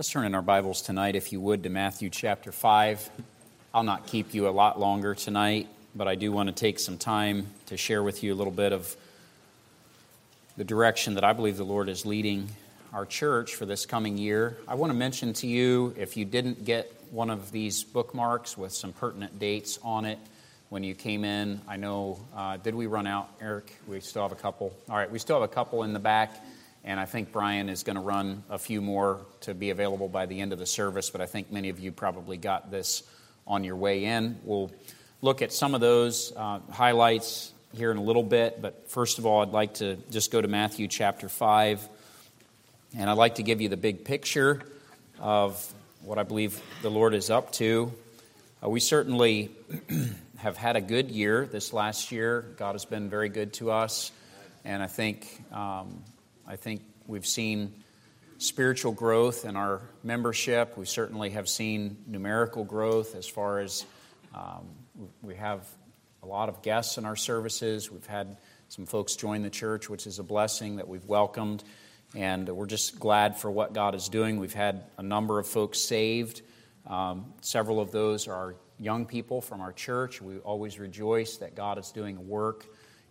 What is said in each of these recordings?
Let's turn in our Bibles tonight, if you would, to Matthew chapter 5. I'll not keep you a lot longer tonight, but I do want to take some time to share with you a little bit of the direction that I believe the Lord is leading our church for this coming year. I want to mention to you, if you didn't get one of these bookmarks with some pertinent dates on it when you came in, I know, uh, did we run out, Eric? We still have a couple. All right, we still have a couple in the back. And I think Brian is going to run a few more to be available by the end of the service, but I think many of you probably got this on your way in. We'll look at some of those uh, highlights here in a little bit, but first of all, I'd like to just go to Matthew chapter 5, and I'd like to give you the big picture of what I believe the Lord is up to. Uh, we certainly have had a good year this last year. God has been very good to us, and I think um, I think we've seen spiritual growth in our membership. We certainly have seen numerical growth as far as um, we have a lot of guests in our services. We've had some folks join the church, which is a blessing that we've welcomed. And we're just glad for what God is doing. We've had a number of folks saved. Um, several of those are young people from our church. We always rejoice that God is doing work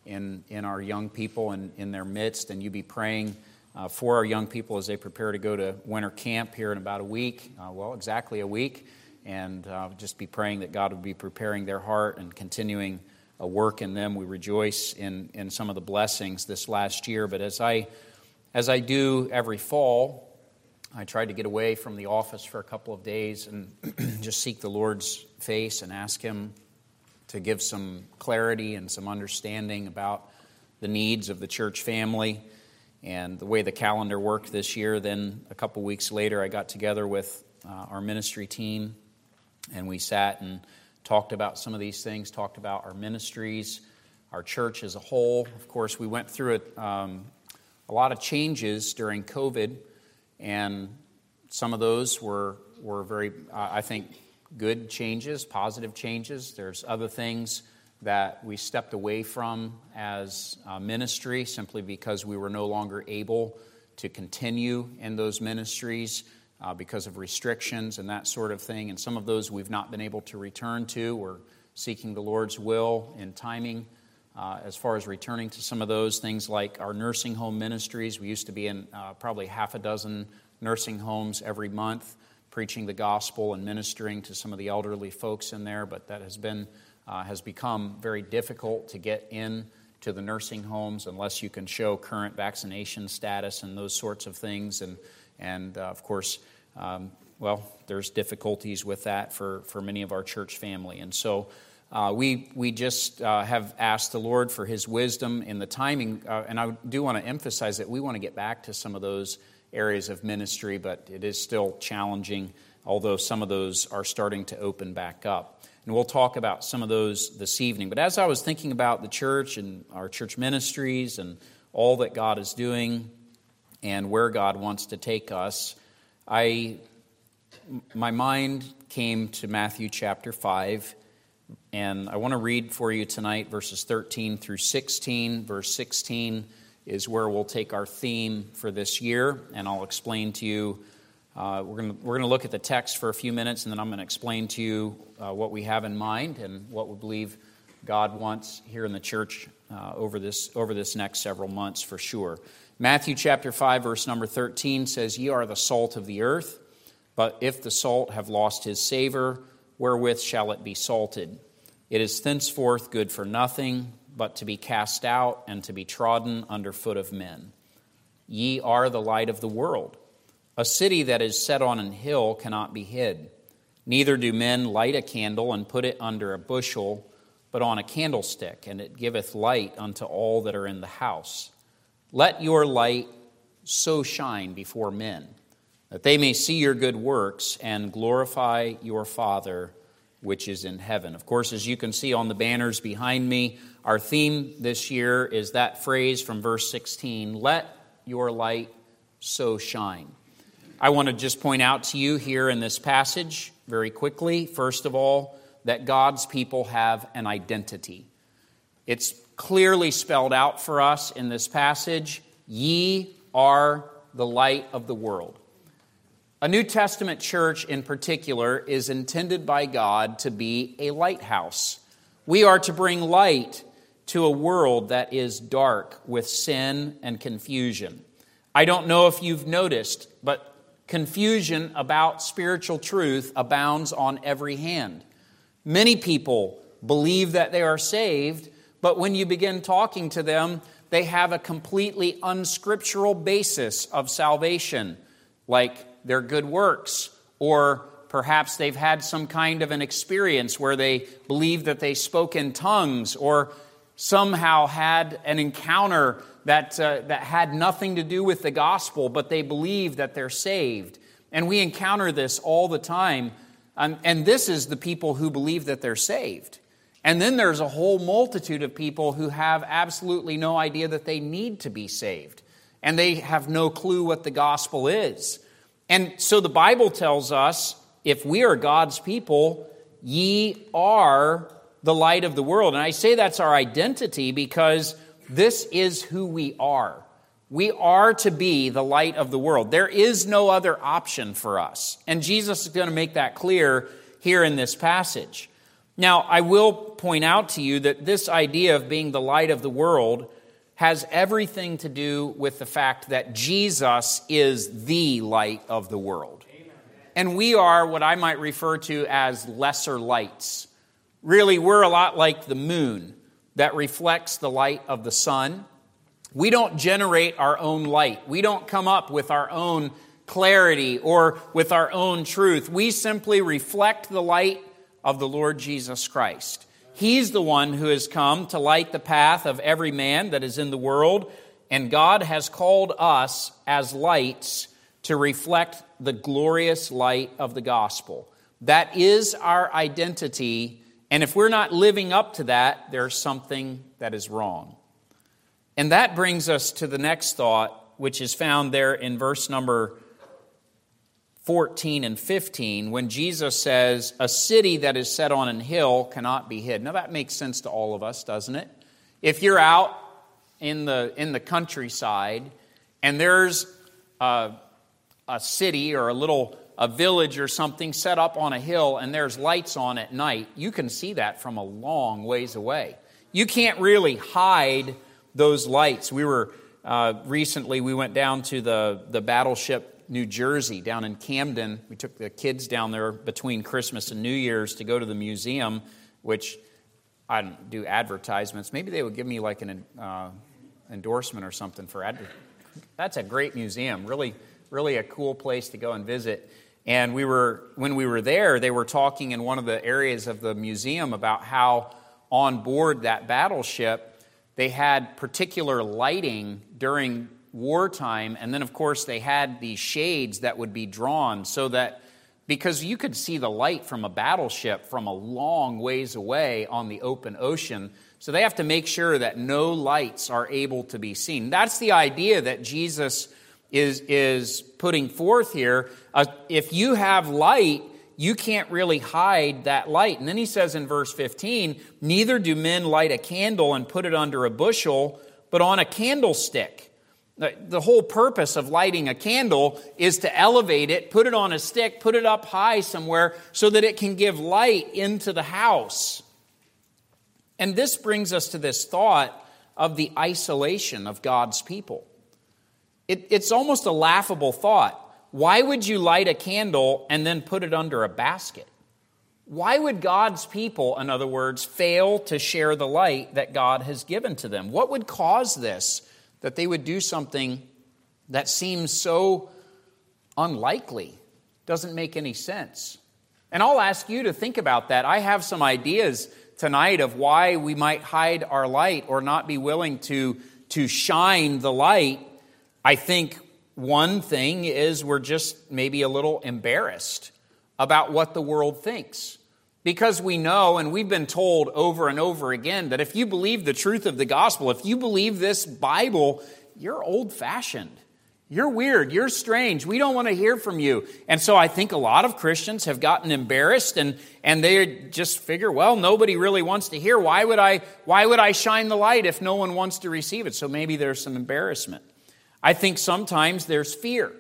in, in our young people and in their midst. And you be praying uh, for our young people as they prepare to go to winter camp here in about a week. Uh, well, exactly a week. And uh, just be praying that God would be preparing their heart and continuing a work in them. We rejoice in, in some of the blessings this last year. But as I, as I do every fall, I tried to get away from the office for a couple of days and just seek the Lord's face and ask Him to give some clarity and some understanding about the needs of the church family and the way the calendar worked this year. Then a couple weeks later, I got together with uh, our ministry team and we sat and talked about some of these things, talked about our ministries, our church as a whole. Of course, we went through it, um, a lot of changes during COVID, and some of those were, were very, I think, good changes, positive changes. There's other things that we stepped away from as ministry simply because we were no longer able to continue in those ministries uh, because of restrictions and that sort of thing. And some of those we've not been able to return to. We're seeking the Lord's will and timing. Uh, as far as returning to some of those things like our nursing home ministries, we used to be in uh, probably half a dozen nursing homes every month preaching the gospel and ministering to some of the elderly folks in there, but that has been uh, has become very difficult to get in to the nursing homes unless you can show current vaccination status and those sorts of things. And and uh, of course, um, well, there's difficulties with that for for many of our church family, and so. Uh, we, we just uh, have asked the Lord for His wisdom in the timing, uh, and I do want to emphasize that we want to get back to some of those areas of ministry, but it is still challenging, although some of those are starting to open back up. And we'll talk about some of those this evening. But as I was thinking about the church and our church ministries and all that God is doing and where God wants to take us, I my mind came to Matthew chapter 5 and I want to read for you tonight verses 13 through 16. Verse 16 is where we'll take our theme for this year, and I'll explain to you. Uh, we're going we're to look at the text for a few minutes, and then I'm going to explain to you uh, what we have in mind and what we believe God wants here in the church uh, over, this, over this next several months for sure. Matthew chapter 5, verse number 13 says, Ye are the salt of the earth, but if the salt have lost his savor, wherewith shall it be salted? It is thenceforth good for nothing but to be cast out and to be trodden under foot of men. Ye are the light of the world. A city that is set on an hill cannot be hid. Neither do men light a candle and put it under a bushel, but on a candlestick, and it giveth light unto all that are in the house. Let your light so shine before men, that they may see your good works and glorify your Father which is in heaven. Of course, as you can see on the banners behind me, our theme this year is that phrase from verse 16 let your light so shine. I want to just point out to you here in this passage very quickly, first of all, that God's people have an identity. It's clearly spelled out for us in this passage Ye are the light of the world. A New Testament church, in particular, is intended by God to be a lighthouse. We are to bring light to a world that is dark with sin and confusion. I don't know if you've noticed, but confusion about spiritual truth abounds on every hand. Many people believe that they are saved, but when you begin talking to them, they have a completely unscriptural basis of salvation, like their good works, or perhaps they've had some kind of an experience where they believe that they spoke in tongues, or somehow had an encounter that, uh, that had nothing to do with the gospel, but they believe that they're saved. And we encounter this all the time. Um, and this is the people who believe that they're saved. And then there's a whole multitude of people who have absolutely no idea that they need to be saved. And they have no clue what the gospel is. And so the Bible tells us if we are God's people, ye are the light of the world. And I say that's our identity because this is who we are. We are to be the light of the world. There is no other option for us. And Jesus is going to make that clear here in this passage. Now, I will point out to you that this idea of being the light of the world has everything to do with the fact that Jesus is the light of the world. And we are what I might refer to as lesser lights. Really, we're a lot like the moon that reflects the light of the sun. We don't generate our own light. We don't come up with our own clarity or with our own truth. We simply reflect the light of the Lord Jesus Christ. He's the one who has come to light the path of every man that is in the world, and God has called us as lights to reflect the glorious light of the gospel. That is our identity and if we're not living up to that, there's something that is wrong. And that brings us to the next thought, which is found there in verse number 14 and 15, when Jesus says, A city that is set on an hill cannot be hid. Now, that makes sense to all of us, doesn't it? If you're out in the, in the countryside and there's a, a city or a little a village or something set up on a hill and there's lights on at night, you can see that from a long ways away. You can't really hide those lights. We were uh, recently, we went down to the, the battleship New Jersey down in Camden. We took the kids down there between Christmas and New Year's to go to the museum, which I don't do advertisements. Maybe they would give me like an uh, endorsement or something for adver- That's a great museum, really, really a cool place to go and visit. And we were, when we were there, they were talking in one of the areas of the museum about how on board that battleship, they had particular lighting during wartime. And then, of course, they had these shades that would be drawn so that because you could see the light from a battleship from a long ways away on the open ocean. So they have to make sure that no lights are able to be seen. That's the idea that Jesus is, is putting forth here. Uh, if you have light, you can't really hide that light. And then he says in verse 15, Neither do men light a candle and put it under a bushel, but on a candlestick. The whole purpose of lighting a candle is to elevate it, put it on a stick, put it up high somewhere so that it can give light into the house. And this brings us to this thought of the isolation of God's people. It, it's almost a laughable thought. Why would you light a candle and then put it under a basket? Why would God's people, in other words, fail to share the light that God has given to them? What would cause this, that they would do something that seems so unlikely? Doesn't make any sense. And I'll ask you to think about that. I have some ideas tonight of why we might hide our light or not be willing to, to shine the light I think one thing is we're just maybe a little embarrassed about what the world thinks. Because we know, and we've been told over and over again, that if you believe the truth of the gospel, if you believe this Bible, you're old fashioned. You're weird. You're strange. We don't want to hear from you. And so I think a lot of Christians have gotten embarrassed and, and they just figure, well, nobody really wants to hear. Why would I, why would I shine the light if no one wants to receive it? So maybe there's some embarrassment. I think sometimes there's fear.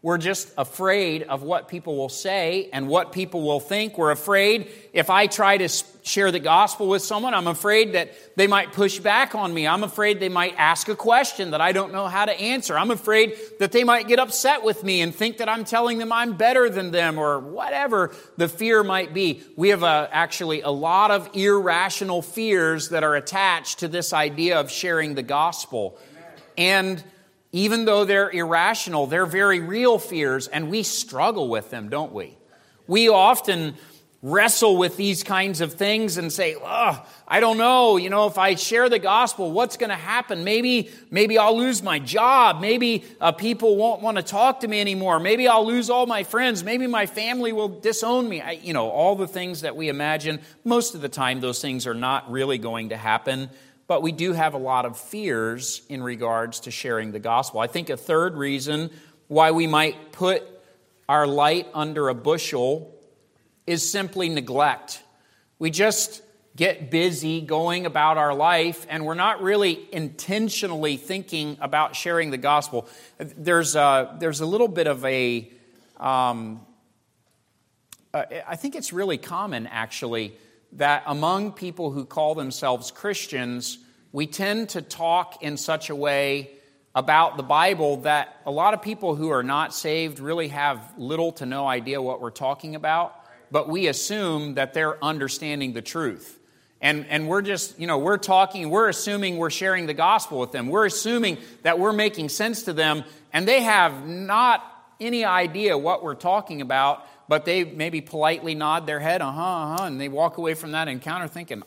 We're just afraid of what people will say and what people will think. We're afraid if I try to share the gospel with someone, I'm afraid that they might push back on me. I'm afraid they might ask a question that I don't know how to answer. I'm afraid that they might get upset with me and think that I'm telling them I'm better than them or whatever the fear might be. We have a, actually a lot of irrational fears that are attached to this idea of sharing the gospel. And even though they're irrational, they're very real fears, and we struggle with them, don't we? We often wrestle with these kinds of things and say, oh, I don't know, you know, if I share the gospel, what's going to happen? Maybe, maybe I'll lose my job. Maybe uh, people won't want to talk to me anymore. Maybe I'll lose all my friends. Maybe my family will disown me. I, you know, all the things that we imagine. Most of the time, those things are not really going to happen but we do have a lot of fears in regards to sharing the gospel. I think a third reason why we might put our light under a bushel is simply neglect. We just get busy going about our life and we're not really intentionally thinking about sharing the gospel. There's a, there's a little bit of a. Um, uh, I think it's really common actually that among people who call themselves Christians, we tend to talk in such a way about the Bible that a lot of people who are not saved really have little to no idea what we're talking about, but we assume that they're understanding the truth. And, and we're just, you know, we're talking, we're assuming we're sharing the gospel with them. We're assuming that we're making sense to them, and they have not any idea what we're talking about, but they maybe politely nod their head, uh huh, uh huh, and they walk away from that encounter thinking,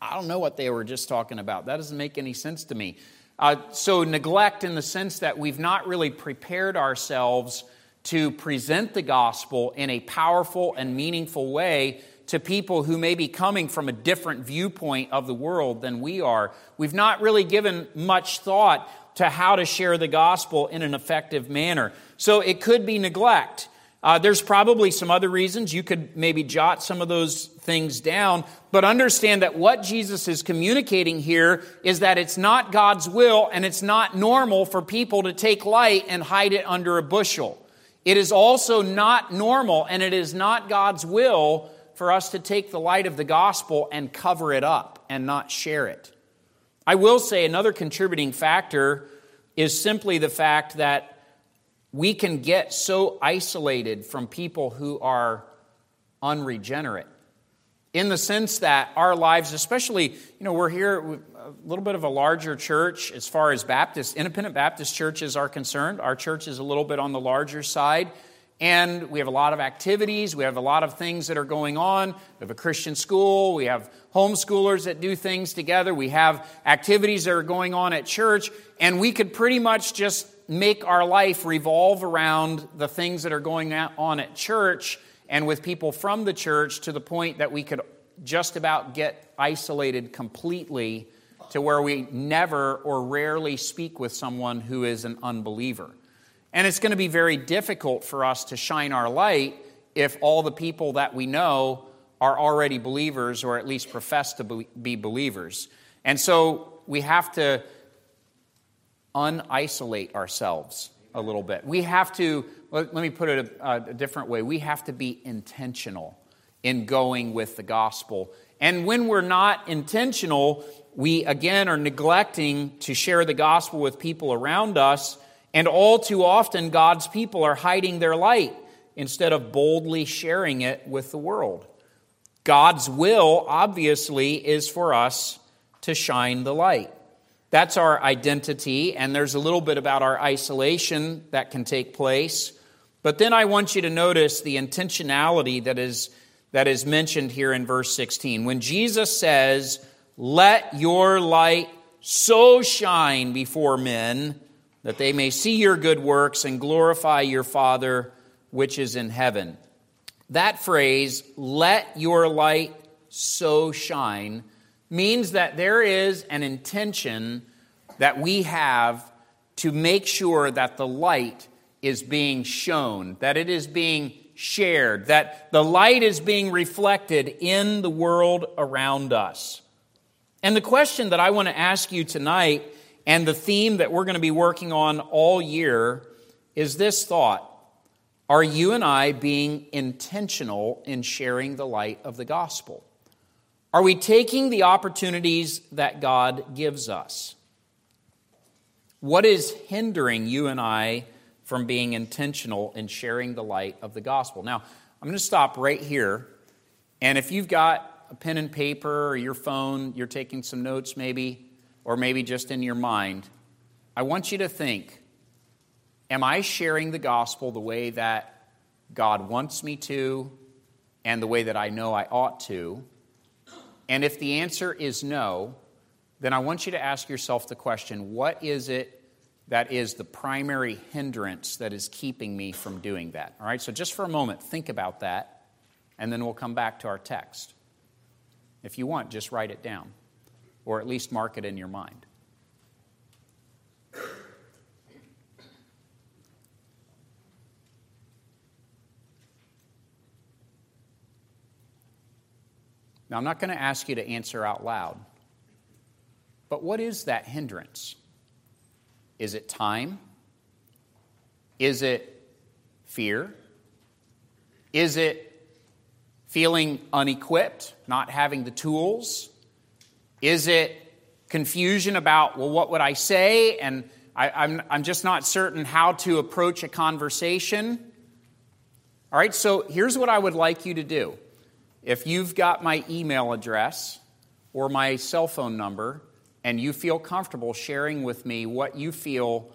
I don't know what they were just talking about. That doesn't make any sense to me. Uh, so, neglect in the sense that we've not really prepared ourselves to present the gospel in a powerful and meaningful way to people who may be coming from a different viewpoint of the world than we are. We've not really given much thought to how to share the gospel in an effective manner. So, it could be neglect. Uh, there's probably some other reasons. You could maybe jot some of those things down, but understand that what Jesus is communicating here is that it's not God's will and it's not normal for people to take light and hide it under a bushel. It is also not normal and it is not God's will for us to take the light of the gospel and cover it up and not share it. I will say another contributing factor is simply the fact that we can get so isolated from people who are unregenerate in the sense that our lives especially you know we're here a little bit of a larger church as far as baptist independent baptist churches are concerned. Our church is a little bit on the larger side. And we have a lot of activities. We have a lot of things that are going on. We have a christian school. We have homeschoolers that do things together. We have activities that are going on at church. And we could pretty much just make our life revolve around the things that are going on at church and with people from the church to the point that we could just about get isolated completely to where we never or rarely speak with someone who is an unbeliever. And it's going to be very difficult for us to shine our light if all the people that we know are already believers or at least profess to be believers. And so we have to unisolate ourselves a little bit. We have to, let, me put it a, a different way, we have to be intentional in going with the gospel. And when we're not intentional, we again are neglecting to share the gospel with people around us. And all too often, God's people are hiding their light instead of boldly sharing it with the world. God's will, obviously, is for us to shine the light. That's our identity, and there's a little bit about our isolation that can take place. But then I want you to notice the intentionality that is, that is mentioned here in verse 16. When Jesus says, Let your light so shine before men that they may see your good works and glorify your Father which is in heaven. That phrase, let your light so shine, means that there is an intention that we have to make sure that the light is being shown, that it is being shared, that the light is being reflected in the world around us. And the question that I want to ask you tonight, and the theme that we're going to be working on all year, is this thought Are you and I being intentional in sharing the light of the gospel? Are we taking the opportunities that God gives us? What is hindering you and I from being intentional in sharing the light of the gospel? Now, I'm going to stop right here. And if you've got a pen and paper or your phone, you're taking some notes maybe, or maybe just in your mind, I want you to think Am I sharing the gospel the way that God wants me to and the way that I know I ought to? And if the answer is no, then I want you to ask yourself the question what is it that is the primary hindrance that is keeping me from doing that? All right, so just for a moment, think about that, and then we'll come back to our text. If you want, just write it down, or at least mark it in your mind. Now, I'm not going to ask you to answer out loud, but what is that hindrance? Is it time? Is it fear? Is it feeling unequipped, not having the tools? Is it confusion about, well, what would I say? And I, am I'm, I'm just not certain how to approach a conversation. All right, so here's what I would like you to do. If you've got my email address or my cell phone number, and you feel comfortable sharing with me what you feel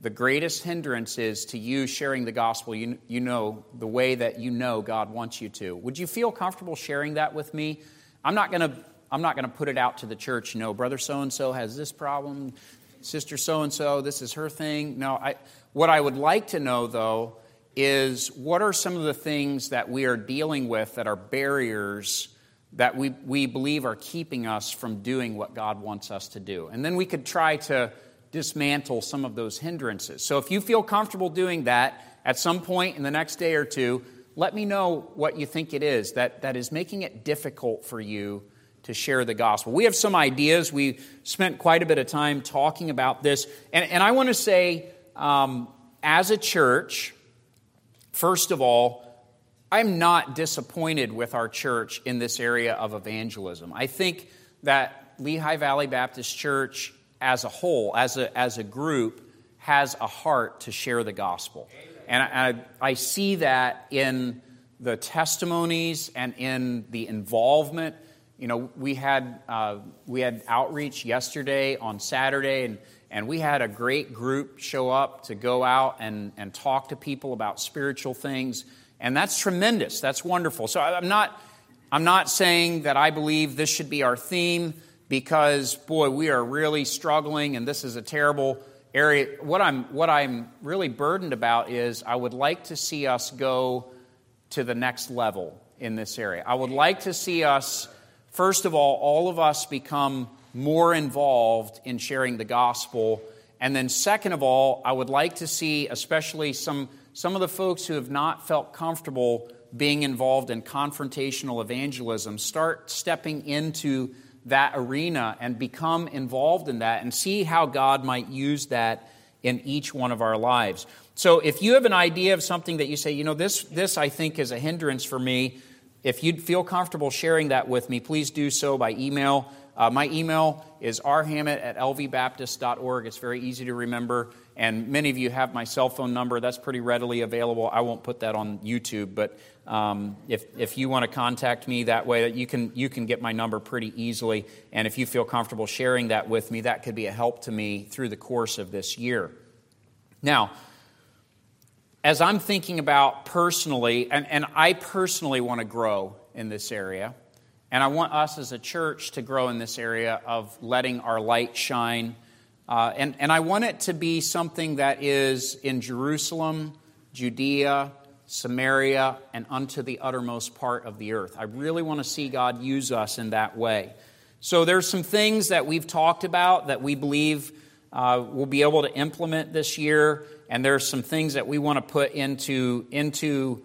the greatest hindrance is to you sharing the gospel, you, you know, the way that you know God wants you to. Would you feel comfortable sharing that with me? I'm not going to. I'm not going to put it out to the church. Know, brother so and so has this problem, sister so and so, this is her thing. No, I, what I would like to know, though, is what are some of the things that we are dealing with that are barriers that we, we believe are keeping us from doing what God wants us to do. And then we could try to dismantle some of those hindrances. So if you feel comfortable doing that at some point in the next day or two, let me know what you think it is that, that is making it difficult for you to share the gospel. We have some ideas. We spent quite a bit of time talking about this. And, and I want to say, um, as a church, first of all, I'm not disappointed with our church in this area of evangelism. I think that Lehigh Valley Baptist Church as a whole, as a, as a group, has a heart to share the gospel. And I, I, see that in the testimonies and in the involvement. You know, we had, uh, we had outreach yesterday on Saturday, and, and we had a great group show up to go out and, and talk to people about spiritual things. And that's tremendous. That's wonderful. So I'm not, I'm not saying that I believe this should be our theme because, boy, we are really struggling and this is a terrible area. What I'm, what I'm really burdened about is I would like to see us go to the next level in this area. I would like to see us, first of all, all of us become more involved in sharing the gospel. And then, second of all, I would like to see, especially some some of the folks who have not felt comfortable being involved in confrontational evangelism start stepping into that arena and become involved in that and see how God might use that in each one of our lives. So if you have an idea of something that you say, you know, this, this I think is a hindrance for me, if you'd feel comfortable sharing that with me, please do so by email. Uh, my email is rhammett at lvbaptist.org. It's very easy to remember. And many of you have my cell phone number. That's pretty readily available. I won't put that on YouTube, but um, if, if you want to contact me that way, you can, you can get my number pretty easily. And if you feel comfortable sharing that with me, that could be a help to me through the course of this year. Now, as I'm thinking about personally, and, and I personally want to grow in this area, and I want us as a church to grow in this area of letting our light shine uh, and, and I want it to be something that is in Jerusalem, Judea, Samaria, and unto the uttermost part of the earth. I really want to see God use us in that way. So there's some things that we've talked about that we believe uh, we'll be able to implement this year, and there's some things that we want to put into, into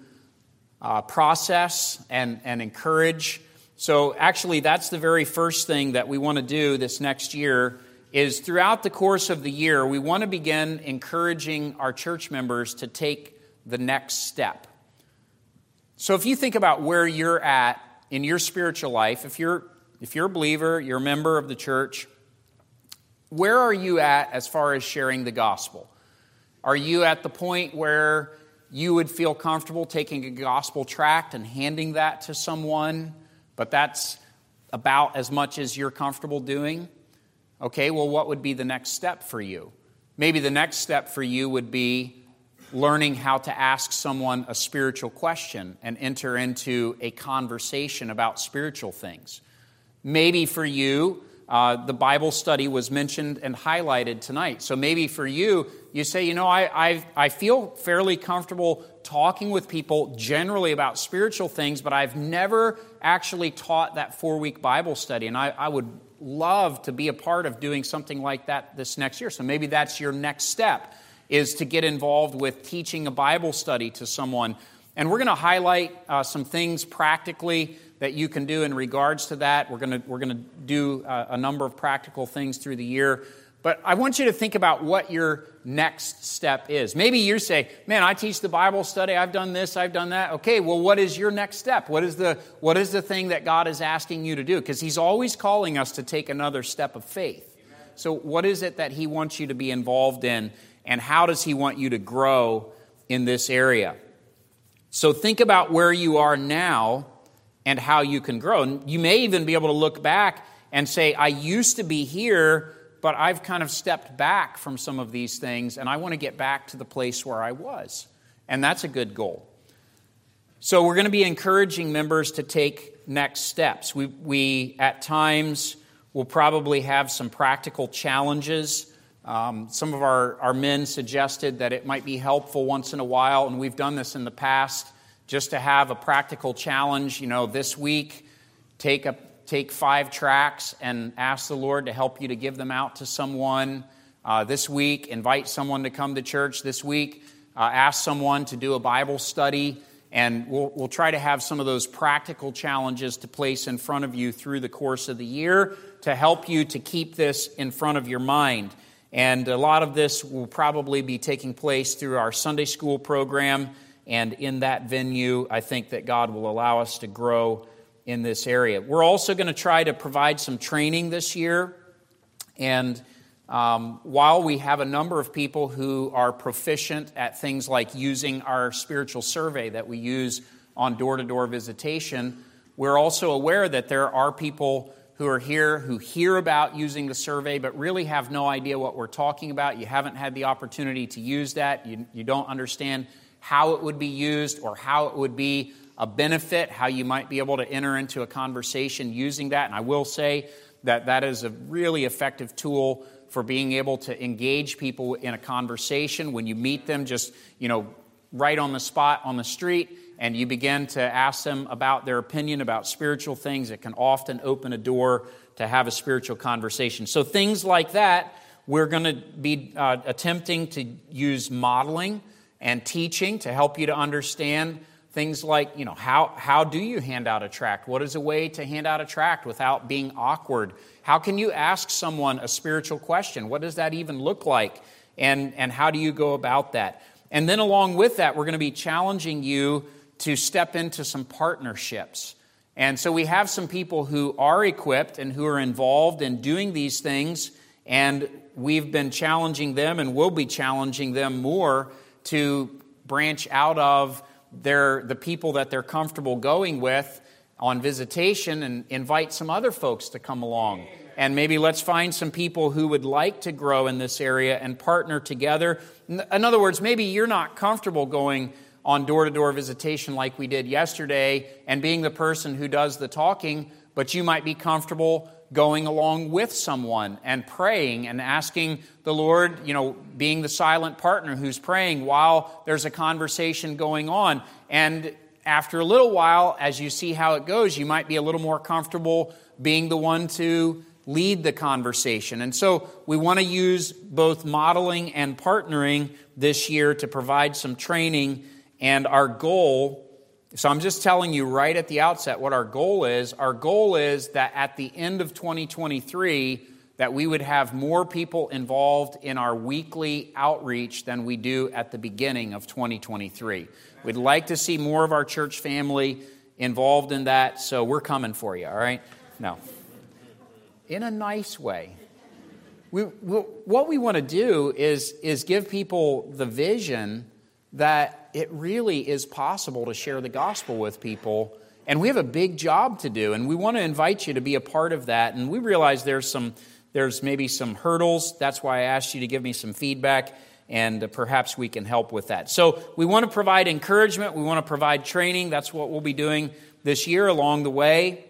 uh, process and, and encourage. So actually, that's the very first thing that we want to do this next year is throughout the course of the year, we want to begin encouraging our church members to take the next step. So if you think about where you're at in your spiritual life, if you're if you're a believer, you're a member of the church, where are you at as far as sharing the gospel? Are you at the point where you would feel comfortable taking a gospel tract and handing that to someone, but that's about as much as you're comfortable doing? Okay, well, what would be the next step for you? Maybe the next step for you would be learning how to ask someone a spiritual question and enter into a conversation about spiritual things. Maybe for you, uh, the Bible study was mentioned and highlighted tonight. So maybe for you, you say, you know, I, I, I feel fairly comfortable talking with people generally about spiritual things, but I've never actually taught that four week Bible study. And I, I would love to be a part of doing something like that this next year. So maybe that's your next step is to get involved with teaching a Bible study to someone. And we're going to highlight uh, some things practically that you can do in regards to that. We're going we're to do uh, a number of practical things through the year. But I want you to think about what your next step is. Maybe you say, Man, I teach the Bible study, I've done this, I've done that. Okay, well, what is your next step? What is the, what is the thing that God is asking you to do? Because He's always calling us to take another step of faith. So, what is it that He wants you to be involved in? and how does He want you to grow in this area? So think about where you are now and how you can grow. And you may even be able to look back and say, I used to be here, but I've kind of stepped back from some of these things, and I want to get back to the place where I was. And that's a good goal. So we're going to be encouraging members to take next steps. We, we at times, will probably have some practical challenges um, some of our, our men suggested that it might be helpful once in a while, and we've done this in the past, just to have a practical challenge. You know, this week, take, a, take five tracts and ask the Lord to help you to give them out to someone. Uh, this week, invite someone to come to church. This week, uh, ask someone to do a Bible study. And we'll, we'll try to have some of those practical challenges to place in front of you through the course of the year to help you to keep this in front of your mind. And a lot of this will probably be taking place through our Sunday school program. And in that venue, I think that God will allow us to grow in this area. We're also going to try to provide some training this year. And um, while we have a number of people who are proficient at things like using our spiritual survey that we use on door to door visitation, we're also aware that there are people who are here who hear about using the survey but really have no idea what we're talking about. You haven't had the opportunity to use that. You, you don't understand how it would be used or how it would be a benefit, how you might be able to enter into a conversation using that. And I will say that that is a really effective tool for being able to engage people in a conversation when you meet them just, you know, right on the spot on the street and you begin to ask them about their opinion about spiritual things, it can often open a door to have a spiritual conversation. So, things like that, we're going to be uh, attempting to use modeling and teaching to help you to understand things like, you know, how, how do you hand out a tract? What is a way to hand out a tract without being awkward? How can you ask someone a spiritual question? What does that even look like? And, and how do you go about that? And then, along with that, we're going to be challenging you to step into some partnerships. And so we have some people who are equipped and who are involved in doing these things, and we've been challenging them and will be challenging them more to branch out of their, the people that they're comfortable going with on visitation and invite some other folks to come along. And maybe let's find some people who would like to grow in this area and partner together. In other words, maybe you're not comfortable going on door to door visitation like we did yesterday and being the person who does the talking, but you might be comfortable going along with someone and praying and asking the Lord, you know, being the silent partner who's praying while there's a conversation going on. And after a little while, as you see how it goes, you might be a little more comfortable being the one to lead the conversation. And so we want to use both modeling and partnering this year to provide some training and our goal, so I'm just telling you right at the outset what our goal is. Our goal is that at the end of 2023, that we would have more people involved in our weekly outreach than we do at the beginning of 2023. We'd like to see more of our church family involved in that, so we're coming for you, all right? No. In a nice way. We, we, what we want to do is, is give people the vision that it really is possible to share the gospel with people. And we have a big job to do, and we want to invite you to be a part of that. And we realize there's some there's maybe some hurdles. That's why I asked you to give me some feedback, and perhaps we can help with that. So, we want to provide encouragement, we want to provide training. That's what we'll be doing this year along the way.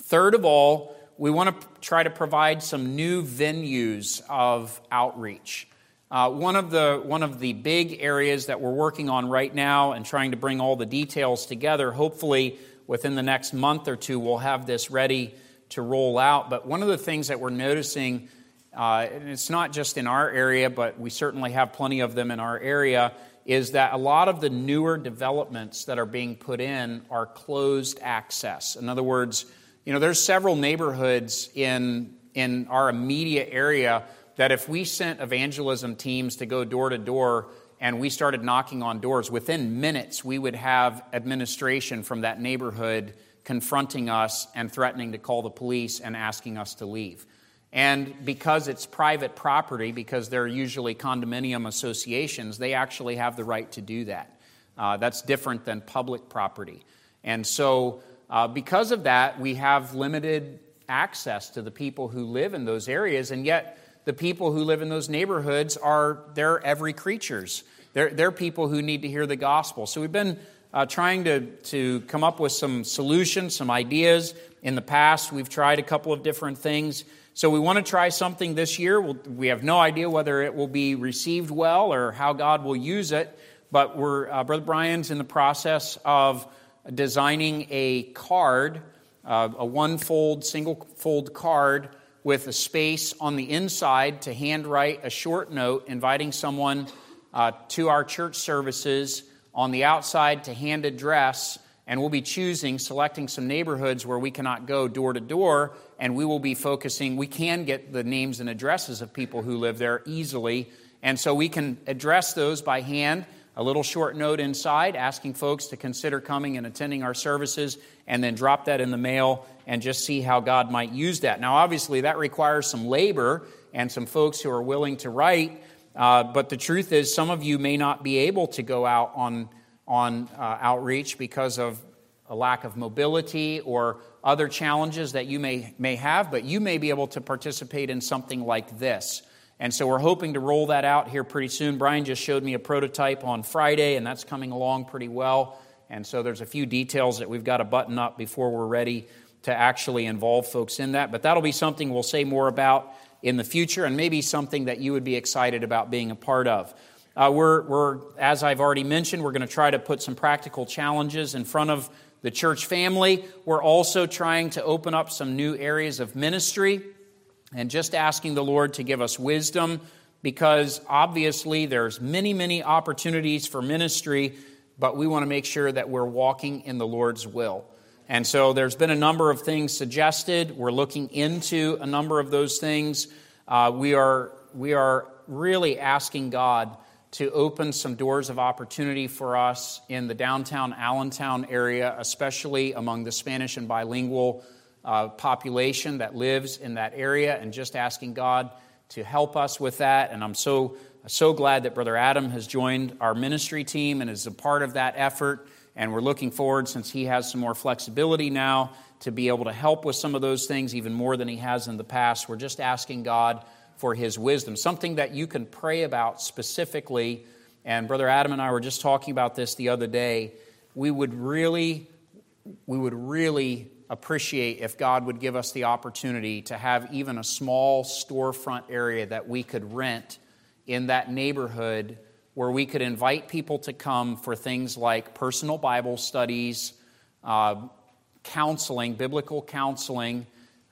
Third of all, we want to try to provide some new venues of outreach. Uh, one, of the, one of the big areas that we're working on right now and trying to bring all the details together, hopefully within the next month or two, we'll have this ready to roll out. But one of the things that we're noticing, uh, and it's not just in our area, but we certainly have plenty of them in our area, is that a lot of the newer developments that are being put in are closed access. In other words, you know, there's several neighborhoods in, in our immediate area that if we sent evangelism teams to go door to door and we started knocking on doors, within minutes we would have administration from that neighborhood confronting us and threatening to call the police and asking us to leave. And because it's private property, because they're usually condominium associations, they actually have the right to do that. Uh, that's different than public property. And so, uh, because of that, we have limited access to the people who live in those areas, and yet the people who live in those neighborhoods are they're every creatures. They're, they're people who need to hear the gospel. So we've been uh, trying to, to come up with some solutions, some ideas. In the past, we've tried a couple of different things. So we want to try something this year. We'll, we have no idea whether it will be received well or how God will use it, but we're, uh, Brother Brian's in the process of designing a card, uh, a one fold, single fold card with a space on the inside to handwrite a short note inviting someone uh, to our church services on the outside to hand address, and we'll be choosing, selecting some neighborhoods where we cannot go door to door, and we will be focusing. We can get the names and addresses of people who live there easily, and so we can address those by hand. A little short note inside asking folks to consider coming and attending our services, and then drop that in the mail and just see how God might use that. Now, obviously, that requires some labor and some folks who are willing to write. Uh, but the truth is, some of you may not be able to go out on, on uh, outreach because of a lack of mobility or other challenges that you may, may have, but you may be able to participate in something like this. And so we're hoping to roll that out here pretty soon. Brian just showed me a prototype on Friday, and that's coming along pretty well. And so there's a few details that we've got to button up before we're ready to actually involve folks in that. But that'll be something we'll say more about in the future and maybe something that you would be excited about being a part of. Uh, we're, we're, as I've already mentioned, we're going to try to put some practical challenges in front of the church family. We're also trying to open up some new areas of ministry and just asking the Lord to give us wisdom because obviously there's many, many opportunities for ministry, but we want to make sure that we're walking in the Lord's will. And so there's been a number of things suggested. We're looking into a number of those things. Uh, we, are, we are really asking God to open some doors of opportunity for us in the downtown Allentown area, especially among the Spanish and bilingual uh, population that lives in that area, and just asking God to help us with that. And I'm so, so glad that Brother Adam has joined our ministry team and is a part of that effort. And we're looking forward, since he has some more flexibility now, to be able to help with some of those things even more than he has in the past. We're just asking God for his wisdom, something that you can pray about specifically. And Brother Adam and I were just talking about this the other day. We would really, we would really appreciate if God would give us the opportunity to have even a small storefront area that we could rent in that neighborhood where we could invite people to come for things like personal Bible studies, uh, counseling, biblical counseling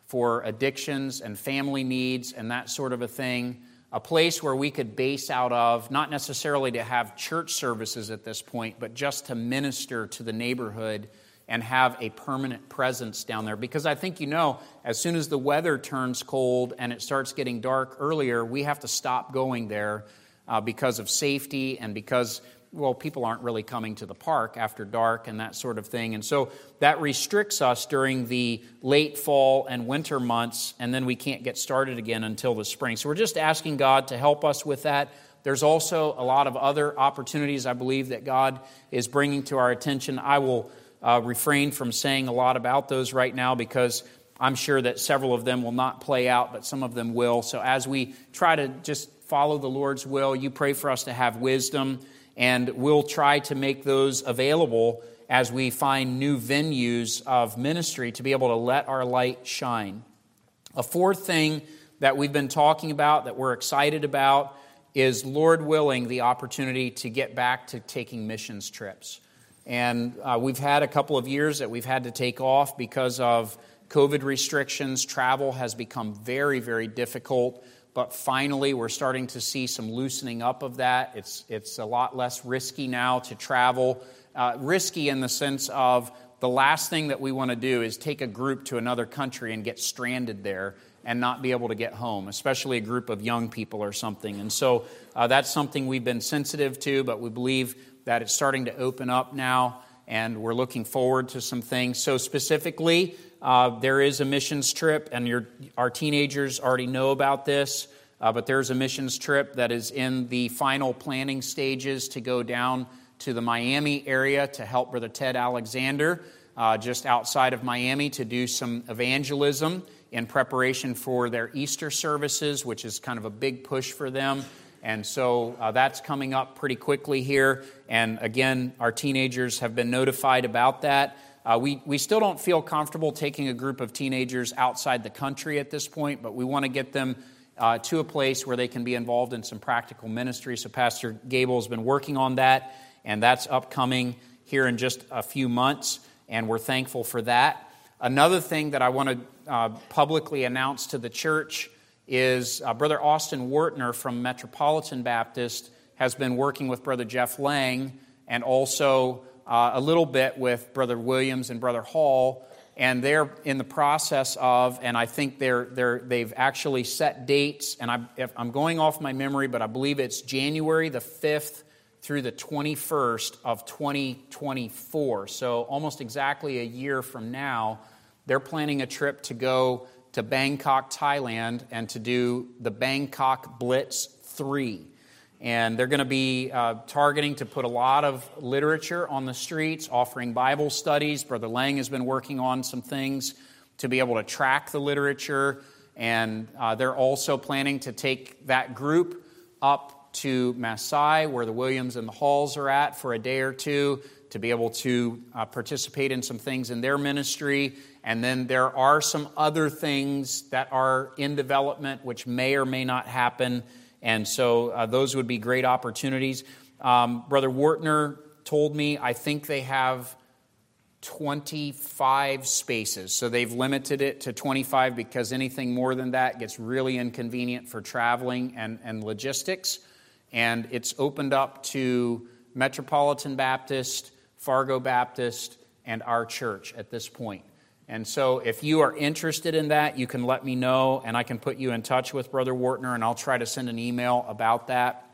for addictions and family needs and that sort of a thing. A place where we could base out of, not necessarily to have church services at this point, but just to minister to the neighborhood and have a permanent presence down there. Because I think you know, as soon as the weather turns cold and it starts getting dark earlier, we have to stop going there uh, because of safety and because, well, people aren't really coming to the park after dark and that sort of thing. And so that restricts us during the late fall and winter months, and then we can't get started again until the spring. So we're just asking God to help us with that. There's also a lot of other opportunities I believe that God is bringing to our attention. I will uh, refrain from saying a lot about those right now because I'm sure that several of them will not play out, but some of them will. So as we try to just follow the Lord's will, you pray for us to have wisdom, and we'll try to make those available as we find new venues of ministry to be able to let our light shine. A fourth thing that we've been talking about that we're excited about is, Lord willing, the opportunity to get back to taking missions trips. And uh, we've had a couple of years that we've had to take off because of COVID restrictions. Travel has become very, very difficult. But finally, we're starting to see some loosening up of that. It's, it's a lot less risky now to travel. Uh, risky in the sense of the last thing that we want to do is take a group to another country and get stranded there and not be able to get home, especially a group of young people or something. And so uh, that's something we've been sensitive to, but we believe that it's starting to open up now, and we're looking forward to some things. So, specifically, uh, there is a missions trip, and your, our teenagers already know about this, uh, but there's a missions trip that is in the final planning stages to go down to the Miami area to help Brother Ted Alexander, uh, just outside of Miami, to do some evangelism in preparation for their Easter services, which is kind of a big push for them. And so uh, that's coming up pretty quickly here. And again, our teenagers have been notified about that. Uh, we, we still don't feel comfortable taking a group of teenagers outside the country at this point, but we want to get them uh, to a place where they can be involved in some practical ministry. So, Pastor Gable has been working on that, and that's upcoming here in just a few months, and we're thankful for that. Another thing that I want to uh, publicly announce to the church is uh, Brother Austin Wartner from Metropolitan Baptist has been working with Brother Jeff Lang and also uh, a little bit with Brother Williams and Brother Hall. And they're in the process of, and I think they're, they're, they've actually set dates, and I, I'm going off my memory, but I believe it's January the 5th through the 21st of 2024. So almost exactly a year from now, they're planning a trip to go to Bangkok, Thailand, and to do the Bangkok Blitz 3. And they're going to be uh, targeting to put a lot of literature on the streets, offering Bible studies. Brother Lang has been working on some things to be able to track the literature. And uh, they're also planning to take that group up to Mae Sai, where the Williams and the Halls are at, for a day or two to be able to uh, participate in some things in their ministry and then there are some other things that are in development which may or may not happen. And so uh, those would be great opportunities. Um, Brother Wartner told me I think they have 25 spaces. So they've limited it to 25 because anything more than that gets really inconvenient for traveling and, and logistics. And it's opened up to Metropolitan Baptist, Fargo Baptist, and our church at this point. And so, if you are interested in that, you can let me know, and I can put you in touch with Brother Wartner, and I'll try to send an email about that.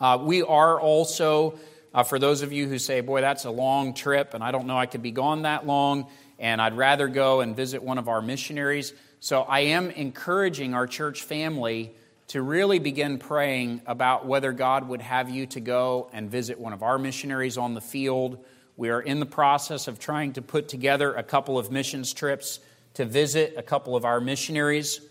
Uh, we are also, uh, for those of you who say, Boy, that's a long trip, and I don't know I could be gone that long, and I'd rather go and visit one of our missionaries. So, I am encouraging our church family to really begin praying about whether God would have you to go and visit one of our missionaries on the field we are in the process of trying to put together a couple of missions trips to visit a couple of our missionaries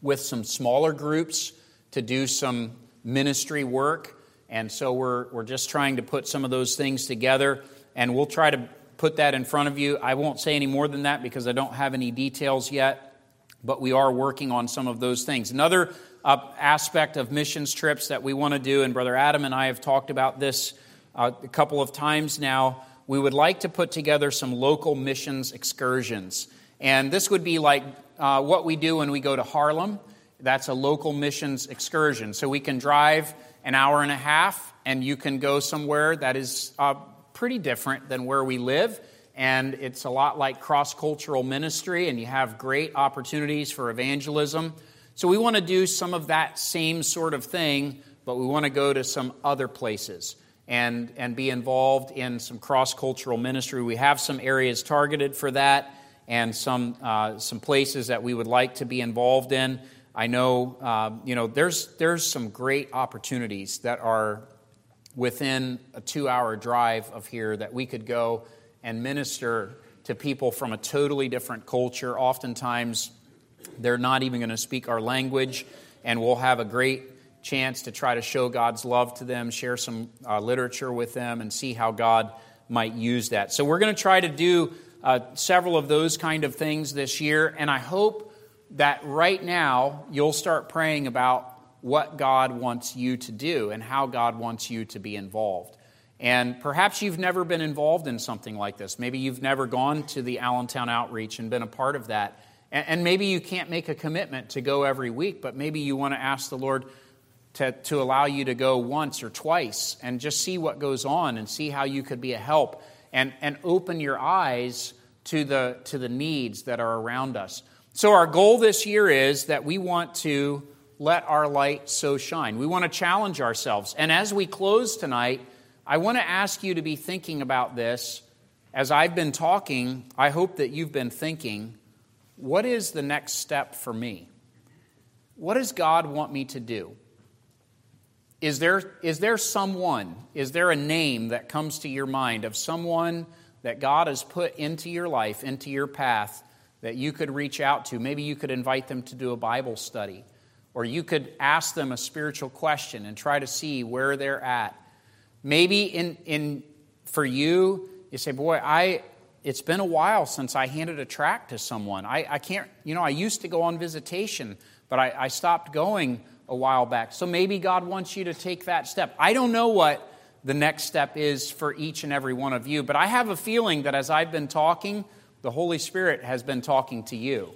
with some smaller groups to do some ministry work. And so we're, we're just trying to put some of those things together, and we'll try to put that in front of you. I won't say any more than that because I don't have any details yet, but we are working on some of those things. Another uh, aspect of missions trips that we want to do, and Brother Adam and I have talked about this uh, a couple of times now, we would like to put together some local missions excursions. And this would be like uh, what we do when we go to Harlem. That's a local missions excursion. So we can drive an hour and a half, and you can go somewhere that is uh, pretty different than where we live. And it's a lot like cross cultural ministry, and you have great opportunities for evangelism. So we want to do some of that same sort of thing, but we want to go to some other places and, and be involved in some cross cultural ministry. We have some areas targeted for that and some, uh, some places that we would like to be involved in. I know, uh, you know, there's, there's some great opportunities that are within a two hour drive of here that we could go and minister to people from a totally different culture. Oftentimes, they're not even going to speak our language, and we'll have a great chance to try to show God's love to them, share some uh, literature with them, and see how God might use that. So, we're going to try to do uh, several of those kind of things this year, and I hope that right now you'll start praying about what God wants you to do and how God wants you to be involved. And perhaps you've never been involved in something like this. Maybe you've never gone to the Allentown outreach and been a part of that. And maybe you can't make a commitment to go every week, but maybe you want to ask the Lord to, to allow you to go once or twice and just see what goes on and see how you could be a help and, and open your eyes to the, to the needs that are around us. So, our goal this year is that we want to let our light so shine. We want to challenge ourselves. And as we close tonight, I want to ask you to be thinking about this. As I've been talking, I hope that you've been thinking what is the next step for me? What does God want me to do? Is there, is there someone, is there a name that comes to your mind of someone that God has put into your life, into your path, that you could reach out to. Maybe you could invite them to do a Bible study, or you could ask them a spiritual question and try to see where they're at. Maybe in, in for you, you say, Boy, I it's been a while since I handed a tract to someone. I, I can't, you know, I used to go on visitation, but I, I stopped going a while back. So maybe God wants you to take that step. I don't know what the next step is for each and every one of you, but I have a feeling that as I've been talking, the Holy Spirit has been talking to you.